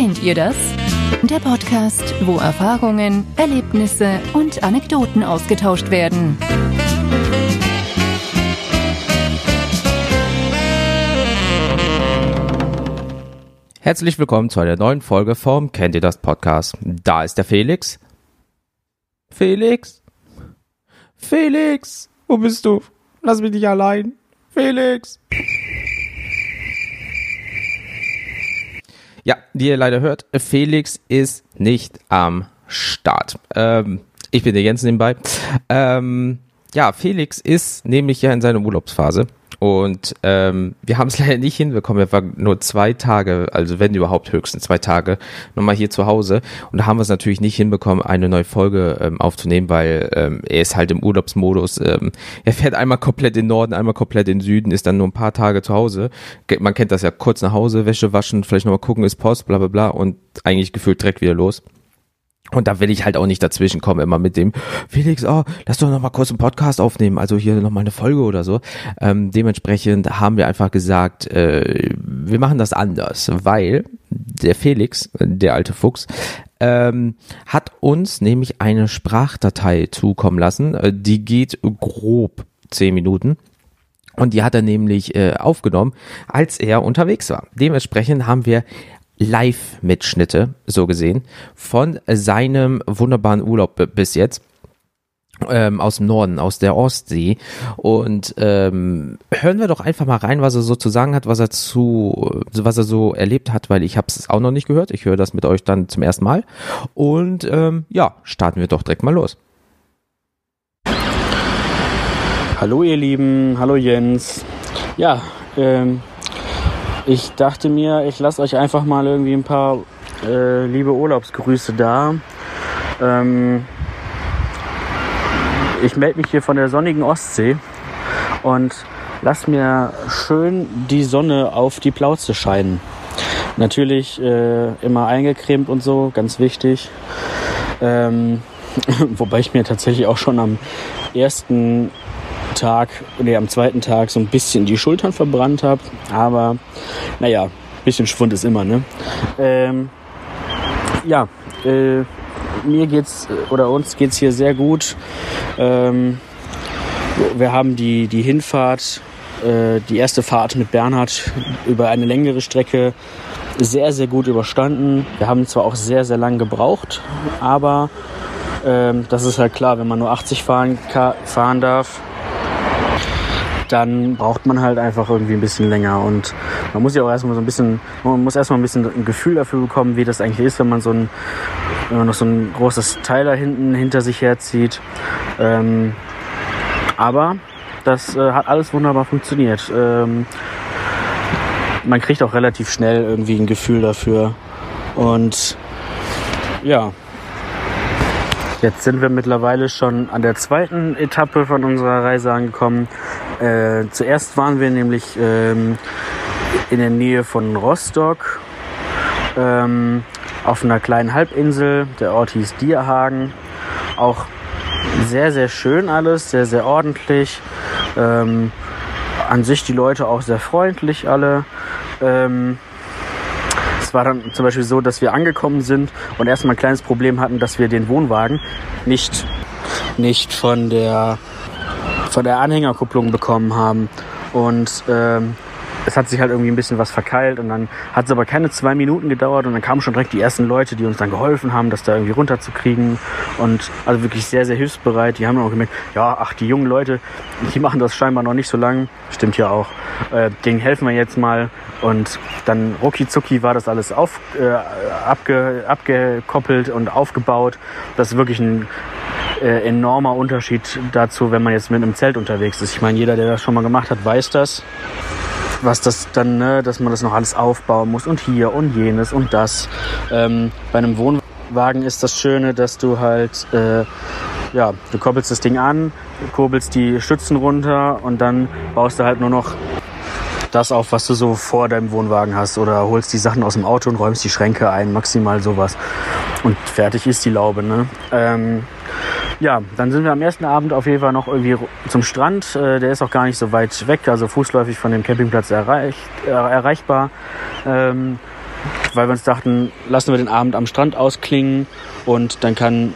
Kennt ihr das? Der Podcast, wo Erfahrungen, Erlebnisse und Anekdoten ausgetauscht werden. Herzlich willkommen zu einer neuen Folge vom Kennt ihr das Podcast. Da ist der Felix. Felix? Felix? Wo bist du? Lass mich nicht allein. Felix? Ja, wie ihr leider hört, Felix ist nicht am Start. Ähm, ich bin der Jens nebenbei. Ähm, ja, Felix ist nämlich ja in seiner Urlaubsphase. Und ähm, wir haben es leider nicht hinbekommen. Wir waren nur zwei Tage, also wenn überhaupt höchstens zwei Tage, nochmal hier zu Hause. Und da haben wir es natürlich nicht hinbekommen, eine neue Folge ähm, aufzunehmen, weil ähm, er ist halt im Urlaubsmodus. Ähm, er fährt einmal komplett in den Norden, einmal komplett in den Süden, ist dann nur ein paar Tage zu Hause. Man kennt das ja, kurz nach Hause, Wäsche waschen, vielleicht nochmal gucken, ist Post, bla bla bla und eigentlich gefühlt direkt wieder los. Und da will ich halt auch nicht dazwischen kommen, immer mit dem, Felix, oh, lass doch noch mal kurz einen Podcast aufnehmen, also hier noch mal eine Folge oder so. Ähm, dementsprechend haben wir einfach gesagt, äh, wir machen das anders, weil der Felix, der alte Fuchs, ähm, hat uns nämlich eine Sprachdatei zukommen lassen, äh, die geht grob zehn Minuten. Und die hat er nämlich äh, aufgenommen, als er unterwegs war. Dementsprechend haben wir Live-Mitschnitte, so gesehen, von seinem wunderbaren Urlaub bis jetzt. Ähm, aus dem Norden, aus der Ostsee. Und ähm, hören wir doch einfach mal rein, was er so zu sagen hat, was er zu, was er so erlebt hat, weil ich habe es auch noch nicht gehört. Ich höre das mit euch dann zum ersten Mal. Und ähm, ja, starten wir doch direkt mal los. Hallo ihr Lieben, hallo Jens. Ja, ähm, ich dachte mir, ich lasse euch einfach mal irgendwie ein paar äh, liebe Urlaubsgrüße da. Ähm, ich melde mich hier von der sonnigen Ostsee und lass mir schön die Sonne auf die Plauze scheinen. Natürlich äh, immer eingecremt und so, ganz wichtig. Ähm, wobei ich mir tatsächlich auch schon am ersten Tag, nee, am zweiten Tag so ein bisschen die Schultern verbrannt habe. Aber naja, ein bisschen Schwund ist immer, ne? Ähm, ja, äh, mir geht's oder uns geht's hier sehr gut. Ähm, wir haben die, die Hinfahrt, äh, die erste Fahrt mit Bernhard über eine längere Strecke sehr, sehr gut überstanden. Wir haben zwar auch sehr, sehr lang gebraucht, aber ähm, das ist halt klar, wenn man nur 80 fahren, fahren darf, dann braucht man halt einfach irgendwie ein bisschen länger. Und man muss ja auch erstmal so ein bisschen, man muss erstmal ein bisschen ein Gefühl dafür bekommen, wie das eigentlich ist, wenn man so ein, wenn man noch so ein großes Teil da hinten hinter sich herzieht. Ähm, aber das äh, hat alles wunderbar funktioniert. Ähm, man kriegt auch relativ schnell irgendwie ein Gefühl dafür. Und ja, Jetzt sind wir mittlerweile schon an der zweiten Etappe von unserer Reise angekommen. Äh, zuerst waren wir nämlich ähm, in der Nähe von Rostock ähm, auf einer kleinen Halbinsel. Der Ort hieß Dierhagen. Auch sehr, sehr schön alles, sehr, sehr ordentlich. Ähm, an sich die Leute auch sehr freundlich alle. Ähm, es war dann zum Beispiel so, dass wir angekommen sind und erstmal ein kleines Problem hatten, dass wir den Wohnwagen nicht, nicht von der, von der Anhängerkupplung bekommen haben. Und ähm, es hat sich halt irgendwie ein bisschen was verkeilt und dann hat es aber keine zwei Minuten gedauert und dann kamen schon direkt die ersten Leute, die uns dann geholfen haben, das da irgendwie runterzukriegen und also wirklich sehr, sehr hilfsbereit. Die haben dann auch gemerkt, ja, ach, die jungen Leute, die machen das scheinbar noch nicht so lang. Stimmt ja auch. Äh, denen helfen wir jetzt mal und dann rucki zucki war das alles auf, äh, abge, abgekoppelt und aufgebaut. Das ist wirklich ein äh, enormer Unterschied dazu, wenn man jetzt mit einem Zelt unterwegs ist. Ich meine, jeder, der das schon mal gemacht hat, weiß das was das dann, ne, dass man das noch alles aufbauen muss und hier und jenes und das. Ähm, bei einem Wohnwagen ist das Schöne, dass du halt, äh, ja, du koppelst das Ding an, kurbelst die Stützen runter und dann baust du halt nur noch das auf, was du so vor deinem Wohnwagen hast oder holst die Sachen aus dem Auto und räumst die Schränke ein, maximal sowas. Und fertig ist die Laube, ne? Ähm, ja, dann sind wir am ersten Abend auf jeden Fall noch irgendwie zum Strand. Äh, der ist auch gar nicht so weit weg, also fußläufig von dem Campingplatz erreich, äh, erreichbar. Ähm, weil wir uns dachten, lassen wir den Abend am Strand ausklingen und dann kann,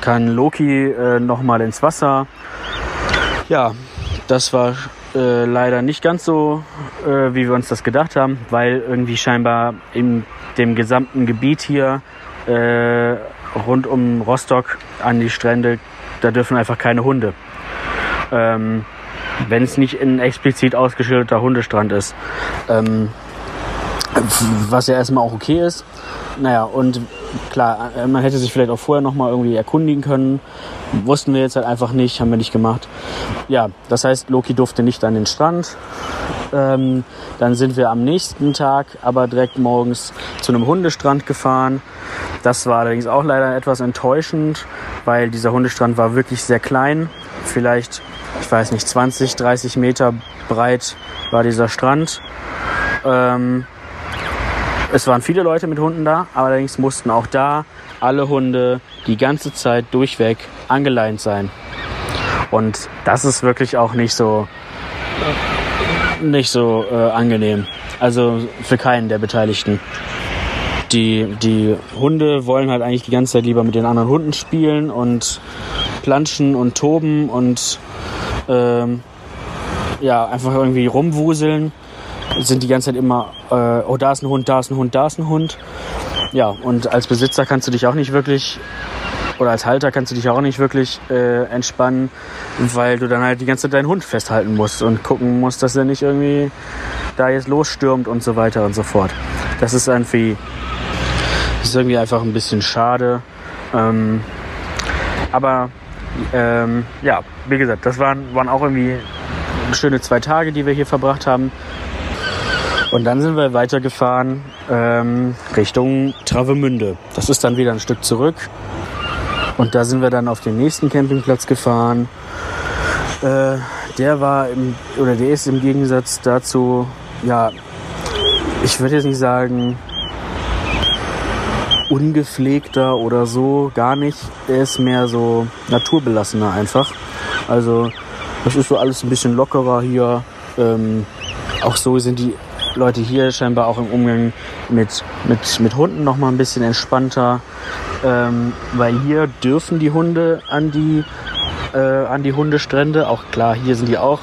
kann Loki äh, nochmal ins Wasser. Ja, das war äh, leider nicht ganz so, äh, wie wir uns das gedacht haben, weil irgendwie scheinbar in dem gesamten Gebiet hier äh, rund um Rostock an die Strände, da dürfen einfach keine Hunde. Ähm, wenn es nicht ein explizit ausgeschilderter Hundestrand ist. Ähm, was ja erstmal auch okay ist. Naja, und klar, äh, man hätte sich vielleicht auch vorher nochmal irgendwie erkundigen können. Wussten wir jetzt halt einfach nicht, haben wir nicht gemacht. Ja, das heißt, Loki durfte nicht an den Strand. Ähm, dann sind wir am nächsten Tag aber direkt morgens zu einem Hundestrand gefahren. Das war allerdings auch leider etwas enttäuschend, weil dieser Hundestrand war wirklich sehr klein. Vielleicht, ich weiß nicht, 20, 30 Meter breit war dieser Strand. Ähm, es waren viele Leute mit Hunden da, allerdings mussten auch da alle Hunde die ganze Zeit durchweg angeleint sein. Und das ist wirklich auch nicht so nicht so äh, angenehm. Also für keinen der Beteiligten. Die, die Hunde wollen halt eigentlich die ganze Zeit lieber mit den anderen Hunden spielen und planschen und toben und ähm, ja, einfach irgendwie rumwuseln sind die ganze Zeit immer, äh, oh, da ist ein Hund, da ist ein Hund, da ist ein Hund. Ja, und als Besitzer kannst du dich auch nicht wirklich, oder als Halter kannst du dich auch nicht wirklich äh, entspannen, weil du dann halt die ganze Zeit deinen Hund festhalten musst und gucken musst, dass er nicht irgendwie da jetzt losstürmt und so weiter und so fort. Das ist irgendwie, das ist irgendwie einfach ein bisschen schade. Ähm, aber ähm, ja, wie gesagt, das waren, waren auch irgendwie schöne zwei Tage, die wir hier verbracht haben. Und dann sind wir weitergefahren ähm, Richtung Travemünde. Das ist dann wieder ein Stück zurück. Und da sind wir dann auf den nächsten Campingplatz gefahren. Äh, der war im, oder der ist im Gegensatz dazu, ja, ich würde jetzt nicht sagen ungepflegter oder so, gar nicht. Er ist mehr so naturbelassener einfach. Also das ist so alles ein bisschen lockerer hier. Ähm, auch so sind die Leute hier scheinbar auch im Umgang mit, mit, mit Hunden noch mal ein bisschen entspannter, ähm, weil hier dürfen die Hunde an die, äh, an die Hundestrände. Auch klar, hier sind die auch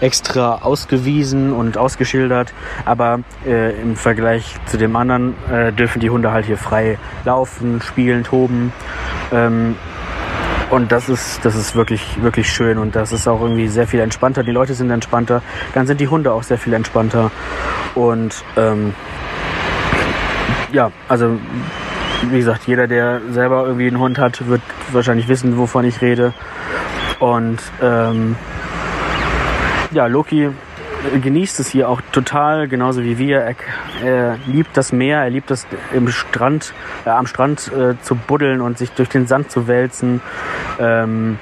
extra ausgewiesen und ausgeschildert, aber äh, im Vergleich zu dem anderen äh, dürfen die Hunde halt hier frei laufen, spielen, toben. Ähm, und das ist, das ist wirklich, wirklich schön und das ist auch irgendwie sehr viel entspannter. Die Leute sind entspannter, dann sind die Hunde auch sehr viel entspannter. Und ähm, ja, also wie gesagt, jeder, der selber irgendwie einen Hund hat, wird wahrscheinlich wissen, wovon ich rede. Und ähm, ja, Loki genießt es hier auch total, genauso wie wir. Er, er liebt das Meer, er liebt es im Strand, äh, am Strand äh, zu buddeln und sich durch den Sand zu wälzen. Ähm,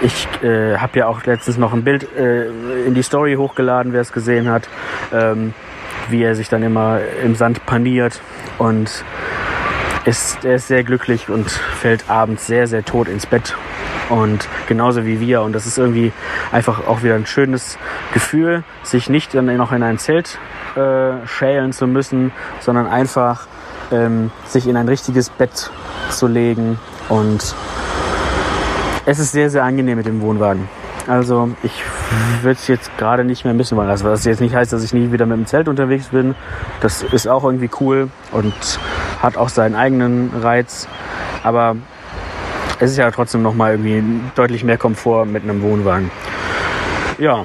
ich äh, habe ja auch letztens noch ein Bild äh, in die Story hochgeladen, wer es gesehen hat, ähm, wie er sich dann immer im Sand paniert und ist, er ist sehr glücklich und fällt abends sehr, sehr tot ins Bett und genauso wie wir. Und das ist irgendwie einfach auch wieder ein schönes Gefühl, sich nicht dann noch in ein Zelt äh, schälen zu müssen, sondern einfach ähm, sich in ein richtiges Bett zu legen. Und es ist sehr, sehr angenehm mit dem Wohnwagen. Also ich würde es jetzt gerade nicht mehr missen wollen. Also was jetzt nicht heißt, dass ich nie wieder mit dem Zelt unterwegs bin. Das ist auch irgendwie cool und hat auch seinen eigenen Reiz. Aber es ist ja trotzdem noch mal irgendwie deutlich mehr Komfort mit einem Wohnwagen. Ja,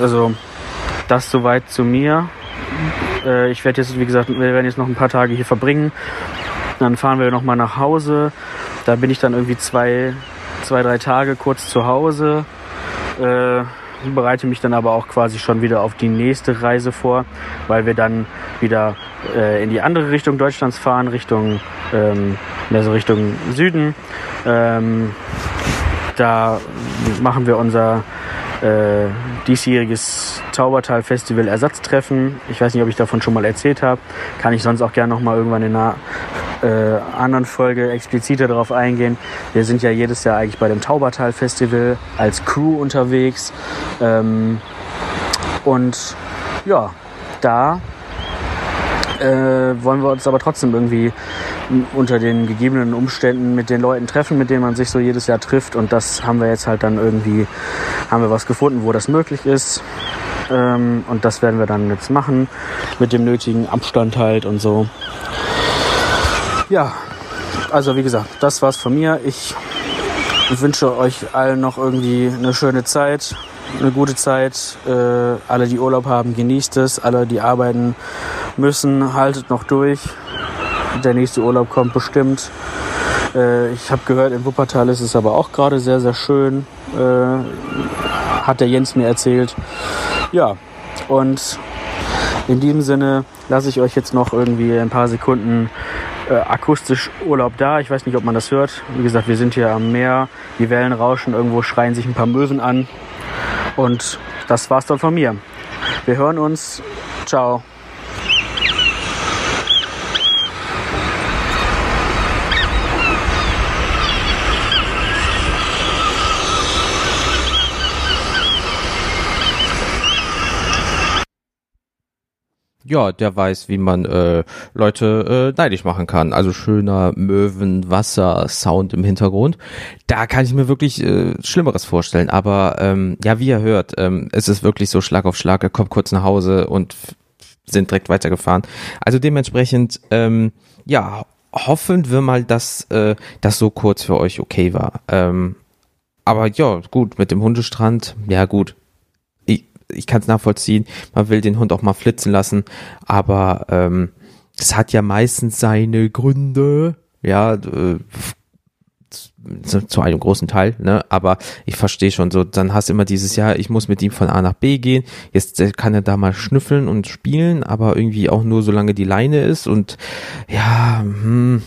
also das soweit zu mir. Äh, ich werde jetzt, wie gesagt, wir werden jetzt noch ein paar Tage hier verbringen. Dann fahren wir noch mal nach Hause. Da bin ich dann irgendwie zwei, zwei drei Tage kurz zu Hause. Äh, bereite mich dann aber auch quasi schon wieder auf die nächste Reise vor, weil wir dann wieder äh, in die andere Richtung Deutschlands fahren, Richtung ähm, mehr so Richtung Süden. Ähm, da machen wir unser äh, diesjähriges Taubertal Festival Ersatztreffen. Ich weiß nicht, ob ich davon schon mal erzählt habe. Kann ich sonst auch gerne noch mal irgendwann in einer äh, anderen Folge expliziter darauf eingehen. Wir sind ja jedes Jahr eigentlich bei dem Taubertal Festival als Crew unterwegs. Ähm, und ja, da äh, wollen wir uns aber trotzdem irgendwie unter den gegebenen Umständen mit den Leuten treffen, mit denen man sich so jedes Jahr trifft. Und das haben wir jetzt halt dann irgendwie, haben wir was gefunden, wo das möglich ist. Ähm, und das werden wir dann jetzt machen, mit dem nötigen Abstand halt und so. Ja, also wie gesagt, das war's von mir. Ich wünsche euch allen noch irgendwie eine schöne Zeit, eine gute Zeit. Äh, alle, die Urlaub haben, genießt es. Alle, die arbeiten müssen, haltet noch durch. Der nächste Urlaub kommt bestimmt. Äh, ich habe gehört, in Wuppertal ist es aber auch gerade sehr, sehr schön. Äh, hat der Jens mir erzählt. Ja, und in diesem Sinne lasse ich euch jetzt noch irgendwie ein paar Sekunden äh, akustisch Urlaub da. Ich weiß nicht, ob man das hört. Wie gesagt, wir sind hier am Meer. Die Wellen rauschen. Irgendwo schreien sich ein paar Möwen an. Und das war's dann von mir. Wir hören uns. Ciao. Ja, der weiß, wie man äh, Leute äh, neidisch machen kann. Also schöner Möwen, Wasser, Sound im Hintergrund. Da kann ich mir wirklich äh, Schlimmeres vorstellen. Aber ähm, ja, wie ihr hört, ähm, es ist wirklich so Schlag auf Schlag. Er kommt kurz nach Hause und sind direkt weitergefahren. Also dementsprechend, ähm, ja, hoffen wir mal, dass äh, das so kurz für euch okay war. Ähm, aber ja, gut, mit dem Hundestrand, ja gut, ich kann es nachvollziehen, man will den Hund auch mal flitzen lassen, aber ähm, das hat ja meistens seine Gründe, ja, äh, zu einem großen Teil, ne? Aber ich verstehe schon so, dann hast du immer dieses Jahr, ich muss mit ihm von A nach B gehen. Jetzt äh, kann er da mal schnüffeln und spielen, aber irgendwie auch nur solange die Leine ist und ja, hm,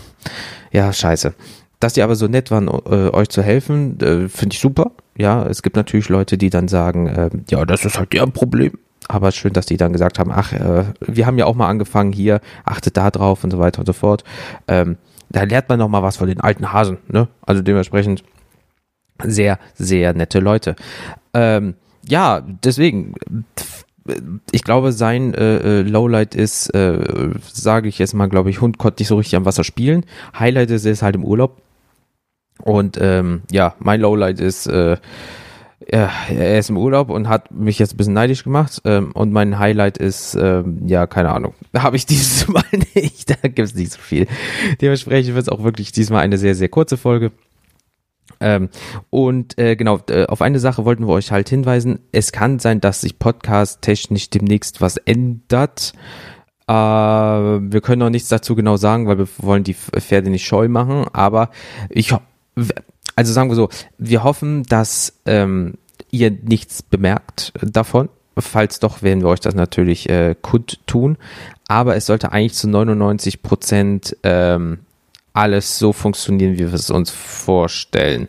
ja, scheiße. Dass die aber so nett waren, äh, euch zu helfen, äh, finde ich super. Ja, es gibt natürlich Leute, die dann sagen, äh, ja, das ist halt ihr Problem. Aber schön, dass die dann gesagt haben, ach, äh, wir haben ja auch mal angefangen hier, achtet da drauf und so weiter und so fort. Ähm, da lernt man noch mal was von den alten Hasen. Ne? Also dementsprechend sehr, sehr nette Leute. Ähm, ja, deswegen ich glaube, sein äh, äh, Lowlight ist, äh, sage ich jetzt mal, glaube ich, Hund konnte nicht so richtig am Wasser spielen. Highlight ist, ist halt im Urlaub. Und ähm, ja, mein Lowlight ist, äh, er ist im Urlaub und hat mich jetzt ein bisschen neidisch gemacht. Ähm, und mein Highlight ist, ähm, ja, keine Ahnung, habe ich dieses Mal nicht. Da gibt es nicht so viel. Dementsprechend wird es auch wirklich diesmal eine sehr, sehr kurze Folge. Ähm, und äh, genau, äh, auf eine Sache wollten wir euch halt hinweisen. Es kann sein, dass sich podcast-technisch demnächst was ändert. Äh, wir können noch nichts dazu genau sagen, weil wir wollen die Pferde nicht scheu machen. Aber ich, also sagen wir so, wir hoffen, dass ähm, ihr nichts bemerkt davon. Falls doch, werden wir euch das natürlich äh, kundtun. Aber es sollte eigentlich zu 99 Prozent ähm, alles so funktionieren, wie wir es uns vorstellen.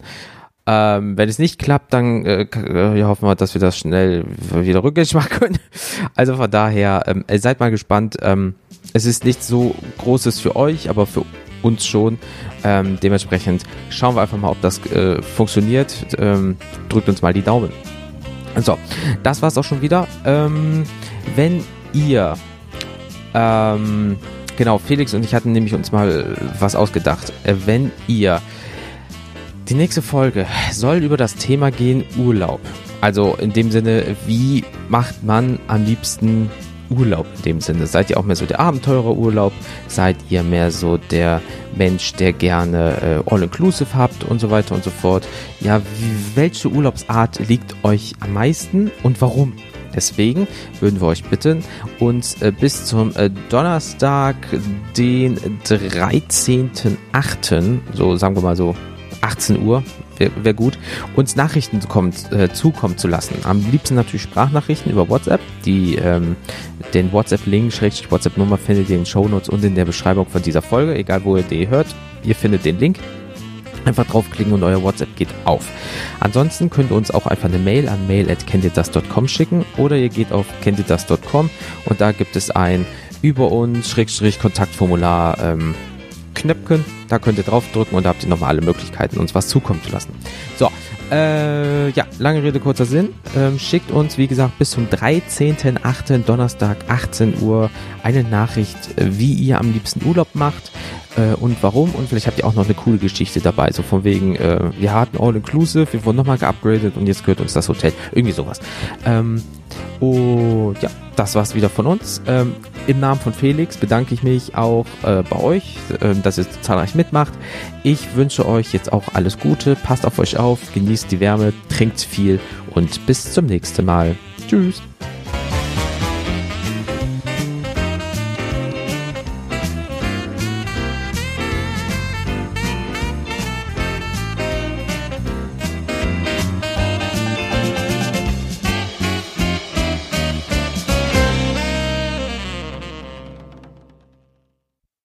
Ähm, wenn es nicht klappt, dann äh, äh hoffen wir, dass wir das schnell wieder rückgängig machen können. Also von daher, ähm, seid mal gespannt. Ähm, es ist nicht so Großes für euch, aber für uns schon. Ähm, dementsprechend schauen wir einfach mal, ob das äh, funktioniert. Ähm, drückt uns mal die Daumen. So, das war's auch schon wieder. Ähm, wenn ihr ähm, Genau, Felix und ich hatten nämlich uns mal was ausgedacht. Äh, wenn ihr die nächste Folge soll über das Thema gehen Urlaub. Also in dem Sinne, wie macht man am liebsten Urlaub in dem Sinne? Seid ihr auch mehr so der Abenteurerurlaub? Seid ihr mehr so der Mensch, der gerne äh, All-Inclusive habt und so weiter und so fort? Ja, wie, welche Urlaubsart liegt euch am meisten und warum? Deswegen würden wir euch bitten, uns äh, bis zum äh, Donnerstag, den 13.8., so sagen wir mal so 18 Uhr, wäre wär gut, uns Nachrichten kommt, äh, zukommen zu lassen. Am liebsten natürlich Sprachnachrichten über WhatsApp. Die, ähm, den WhatsApp-Link, Schrägstrich WhatsApp-Nummer findet ihr in den Show Notes und in der Beschreibung von dieser Folge, egal wo ihr die hört. Ihr findet den Link. Einfach draufklicken und euer WhatsApp geht auf. Ansonsten könnt ihr uns auch einfach eine Mail an mail.kenntitdas.com schicken oder ihr geht auf kenntitdas.com und da gibt es ein über uns Schrägstrich Kontaktformular ähm, Knöpfchen. Da könnt ihr draufdrücken und da habt ihr nochmal alle Möglichkeiten, uns was zukommen zu lassen. So, Äh, ja, lange Rede, kurzer Sinn. Ähm, schickt uns, wie gesagt, bis zum 13.8. Donnerstag 18 Uhr eine Nachricht, äh, wie ihr am liebsten Urlaub macht äh, und warum. Und vielleicht habt ihr auch noch eine coole Geschichte dabei. So von wegen, äh, wir hatten All-Inclusive, wir wurden nochmal geupgradet und jetzt gehört uns das Hotel. Irgendwie sowas. Ähm, und ja, das war's wieder von uns. Ähm, Im Namen von Felix bedanke ich mich auch äh, bei euch, äh, dass ihr zahlreich mitmacht. Ich wünsche euch jetzt auch alles Gute, passt auf euch auf, genießt die Wärme, trinkt viel und bis zum nächsten Mal. Tschüss.